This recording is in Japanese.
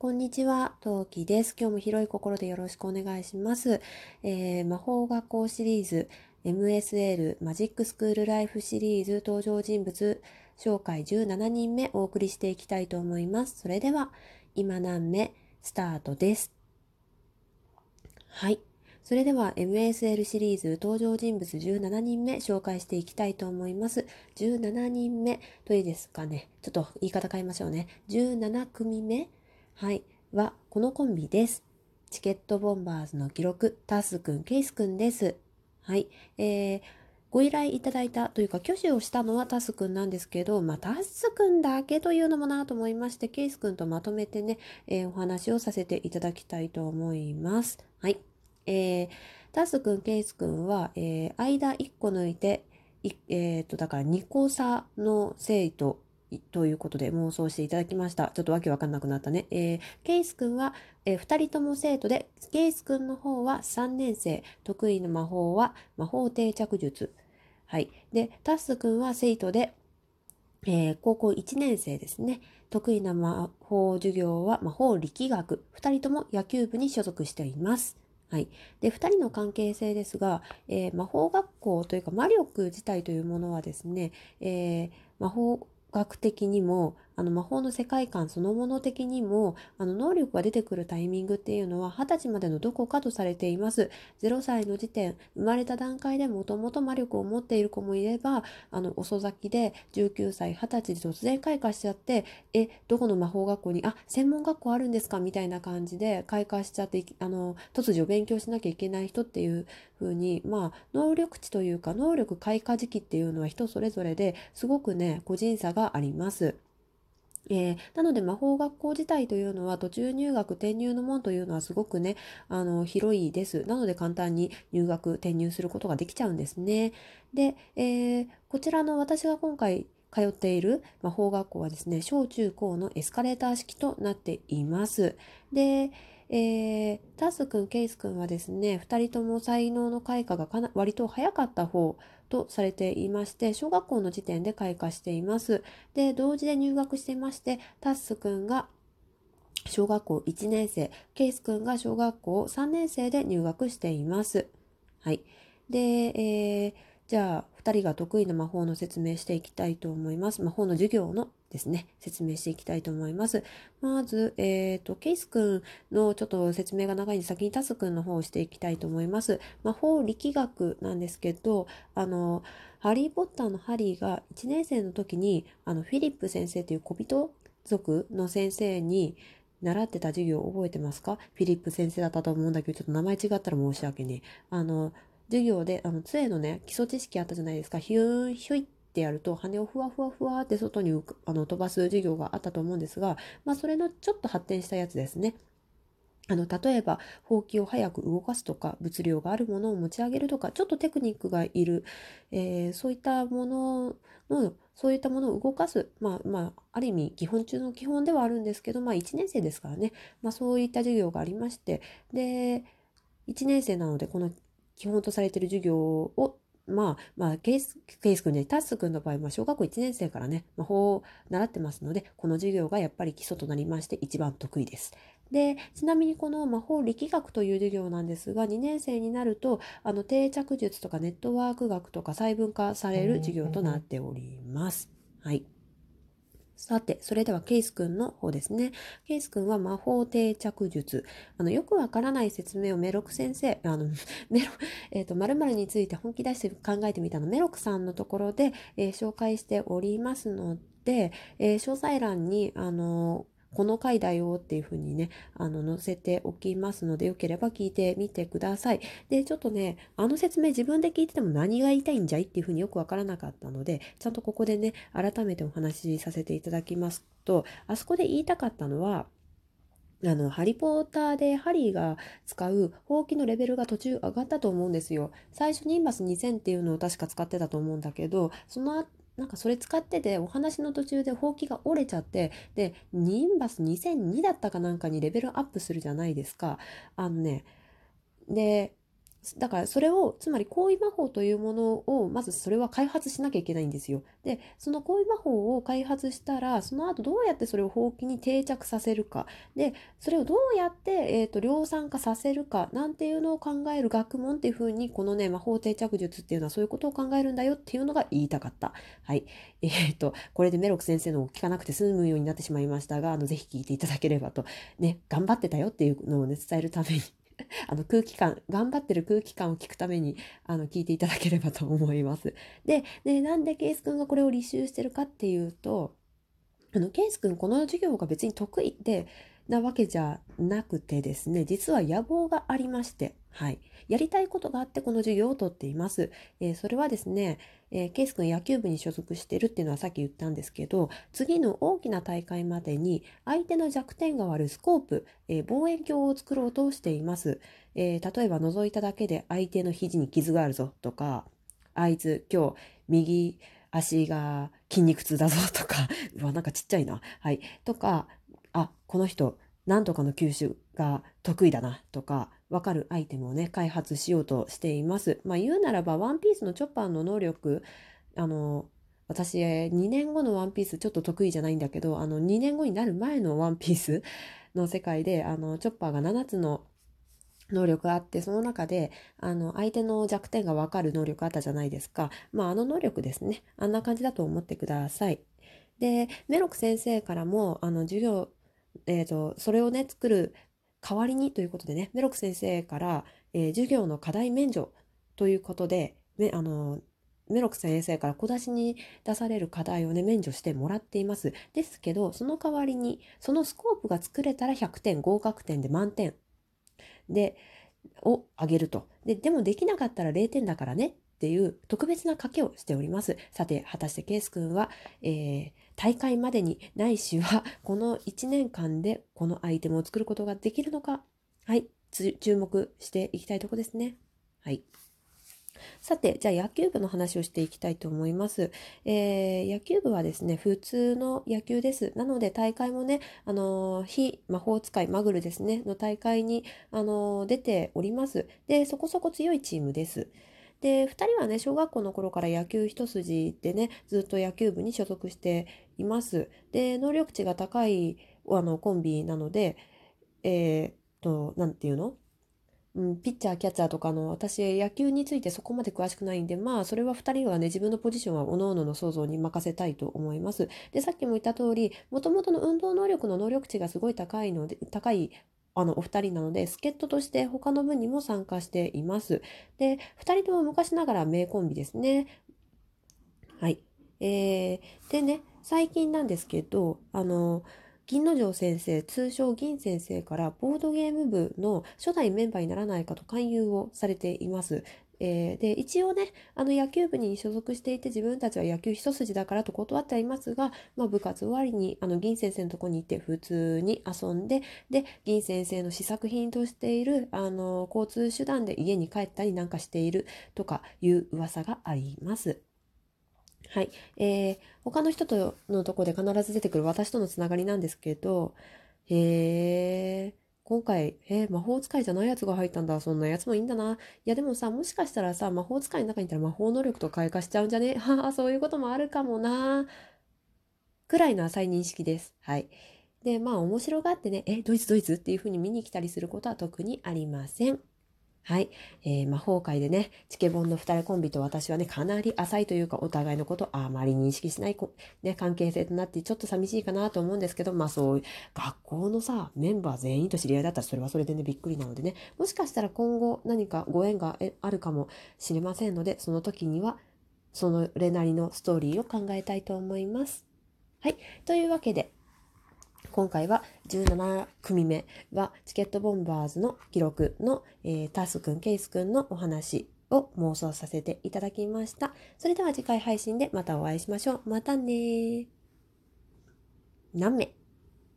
こんにちは、トウキです。今日も広い心でよろしくお願いします。えー、魔法学校シリーズ MSL マジックスクールライフシリーズ登場人物紹介17人目お送りしていきたいと思います。それでは、今何目スタートです。はい。それでは MSL シリーズ登場人物17人目紹介していきたいと思います。17人目といいですかね。ちょっと言い方変えましょうね。17組目はい。は、このコンビです。チケットボンバーズの記録、タスくん、ケイスくんです。はい。えー、ご依頼いただいたというか挙手をしたのはタスくんなんですけど、まあ、タスくんだけというのもなと思いまして、ケイスくんとまとめてね、えー、お話をさせていただきたいと思います。はい。えー、タスくん、ケイスくんは、えー、間1個抜いてい、えっ、ー、と、だから2個差の生徒ということで妄想していただきました。ちょっとわけわかんなくなったね。えー、ケイス君は、えー、2人とも生徒で、ケイス君の方は3年生、得意の魔法は魔法定着術。はい。で、タス君は生徒で、えー、高校1年生ですね。得意な魔法授業は魔法力学。2人とも野球部に所属しています。はい。で、2人の関係性ですが、えー、魔法学校というか魔力自体というものはですね、えー、魔法学的にもあの魔法の世界観そのもの的にもあの能力が出てくるタイミングっていうのは20歳までのどこかとされています。0歳の時点、生まれた段階でもともと魔力を持っている子もいれば、あの遅咲きで19歳、20歳で突然開花しちゃって、え、どこの魔法学校に、あ、専門学校あるんですかみたいな感じで開花しちゃって、あの、突如勉強しなきゃいけない人っていう風に、まあ、能力値というか能力開花時期っていうのは人それぞれですごくね、個人差があります。えー、なので魔法学校自体というのは途中入学転入の門というのはすごくねあの広いです。なので簡単に入学転入することができちゃうんですね。で、えー、こちらの私が今回通っている魔法学校はですね小中高のエスカレーター式となっています。で、えー、タス君、ケイス君はですね、2人とも才能の開花がかな割と早かった方とされていまして、小学校の時点で開花しています。で、同時で入学していまして、タス君が小学校1年生、ケイス君が小学校3年生で入学しています。はい。で、えー、じゃあ、2人が得意な魔法の説明していきたいと思います。魔法の授業のですね、説明していきたいと思います。まず、えっ、ー、と、ケイス君のちょっと説明が長いんで先にタス君の方をしていきたいと思います。魔法力学なんですけど、あの、ハリー・ポッターのハリーが1年生の時に、あの、フィリップ先生という小人族の先生に、習ってた授業覚えてますか？フィリップ先生だったと思うんだけど、ちょっと名前違ったら申し訳ねあの、授業で、あの、杖のね、基礎知識あったじゃないですか。ヒューン、ヒュイっってやると、羽をふわふわふわって外にあの飛ばす授業があったと思うんですが、まあ、それのちょっと発展したやつですね。あの例えばほうきを早く動かすとか物量があるものを持ち上げるとかちょっとテクニックがいる、えー、そういったもののそういったものを動かすまあまあある意味基本中の基本ではあるんですけどまあ1年生ですからね、まあ、そういった授業がありましてで1年生なのでこの基本とされている授業をまあ、まあ、ケイス、ケイス君で、タッス君の場合は、小学校1年生からね、魔法を習ってますので、この授業がやっぱり基礎となりまして、一番得意です。で、ちなみにこの魔法力学という授業なんですが、2年生になると、あの、定着術とかネットワーク学とか細分化される授業となっております。はい。さて、それではケイス君の方ですね。ケイス君は魔法定着術。あの、よくわからない説明をメロク先生、あの、メロ、えっ、ー、と、〇〇について本気出して考えてみたのメロクさんのところで、えー、紹介しておりますので、えー、詳細欄に、あのこの回だよっていう風にね、あの、載せておきますので、よければ聞いてみてください。で、ちょっとね、あの説明自分で聞いてても何が言いたいんじゃいっていう風によくわからなかったので、ちゃんとここでね、改めてお話しさせていただきますと、あそこで言いたかったのは、あの、ハリポーターでハリーが使うほうきのレベルが途中上がったと思うんですよ。最初ニンバス2000っていうのを確か使ってたと思うんだけど、そのなんかそれ使っててお話の途中でほうきが折れちゃってでニンバス2002だったかなんかにレベルアップするじゃないですか。あのねでだからそれをつまり行為魔法というものをまずそれは開発しなきゃいけないんですよ。でその行為魔法を開発したらその後どうやってそれをほうきに定着させるかでそれをどうやって、えーと、量産化させるかなんていうのを考える学問っていうふうにこのね魔法定着術っていうのはそういうことを考えるんだよっていうのが言いたかった。はい。えっ、ー、とこれでメロク先生のを聞かなくて済むようになってしまいましたがあのぜひ聞いていただければとね頑張ってたよっていうのをね伝えるために あの空気感、頑張ってる空気感を聞くために、あの、聞いていただければと思います。で、で、なんでケイス君がこれを履修してるかっていうと、あの、ケイス君この授業が別に得意で、なわけじゃなくてですね、実は野望がありまして、はい。やりたいことがあってこの授業をとっています。えー、それはですね、えー、ケース君野球部に所属してるっていうのはさっき言ったんですけど、次の大きな大会までに相手の弱点が割るスコープ、えー、望遠鏡を作ろうとしています。えー、例えば覗いただけで相手の肘に傷があるぞとか、あいつ今日右足が筋肉痛だぞとか、うわ、なんかちっちゃいな。はい。とか、あ、この人、なんとかの吸収が得意だなとか、わかるアイテムをね、開発しようとしています。まあ言うならば、ワンピースのチョッパーの能力、あの、私、2年後のワンピースちょっと得意じゃないんだけど、あの、2年後になる前のワンピースの世界で、あの、チョッパーが7つの能力があって、その中で、あの、相手の弱点がわかる能力あったじゃないですか。まあ、あの能力ですね。あんな感じだと思ってください。で、メロク先生からも、あの、授業、えっ、ー、と、それをね、作る代わりにということでね、メロク先生から、えー、授業の課題免除ということで、めあのメロク先生から小出しに出される課題をね、免除してもらっています。ですけど、その代わりに、そのスコープが作れたら100点、合格点で満点で、をあげると。で、でもできなかったら0点だからねっていう特別な賭けをしております。さて、果たしてケース君は、えー、大会までにないしは、この1年間でこのアイテムを作ることができるのか、はい、注目していきたいとこですね。はい。さて、じゃあ野球部の話をしていきたいと思います。えー、野球部はですね、普通の野球です。なので大会もね、あのー、非魔法使いマグルですね、の大会に、あのー、出ております。で、そこそこ強いチームです。で、2人はね、小学校の頃から野球一筋でね、ずっと野球部に所属しています。で、能力値が高いあのコンビなので、えー、と、なんていうの？うん、ピッチャー、キャッチャーとかの私野球についてそこまで詳しくないんでまあそれは2人はね自分のポジションは各々の想像に任せたいと思います。でさっきも言った通りもともとの運動能力の能力値がすごい高いので高いあのお二人なので助っ人として他の部にも参加しています。で2人とも昔ながら名コンビですね。はい。えー、でね最近なんですけどあの銀之丞先生、通称銀先生からボードゲーム部の初代メンバーにならないかと勧誘をされています。えー、で一応ねあの野球部に所属していて自分たちは野球一筋だからと断ってはいますが、まあ、部活終わりにあの銀先生のとこに行って普通に遊んでで銀先生の試作品としているあの交通手段で家に帰ったりなんかしているとかいう噂があります。はい。えー、他の人とのとこで必ず出てくる私とのつながりなんですけど、へえ今回、えー、魔法使いじゃないやつが入ったんだ。そんなやつもいいんだな。いや、でもさ、もしかしたらさ、魔法使いの中にいたら魔法能力と開花しちゃうんじゃね？はあ、そういうこともあるかもな。くらいの浅い認識です。はい。で、まあ、面白がってね、え、ドイツドイツ？っていう風に見に来たりすることは特にありません。はい、えー、魔法界でね、チケボンの二人コンビと私はね、かなり浅いというか、お互いのことあまり認識しない、ね、関係性となって、ちょっと寂しいかなと思うんですけど、まあそういう、学校のさ、メンバー全員と知り合いだったら、それはそれでね、びっくりなのでね、もしかしたら今後何かご縁があるかもしれませんので、その時には、そのれなりのストーリーを考えたいと思います。はい、というわけで、今回は17組目はチケットボンバーズの記録の、えー、タスくん、ケイスくんのお話を妄想させていただきました。それでは次回配信でまたお会いしましょう。またね何名？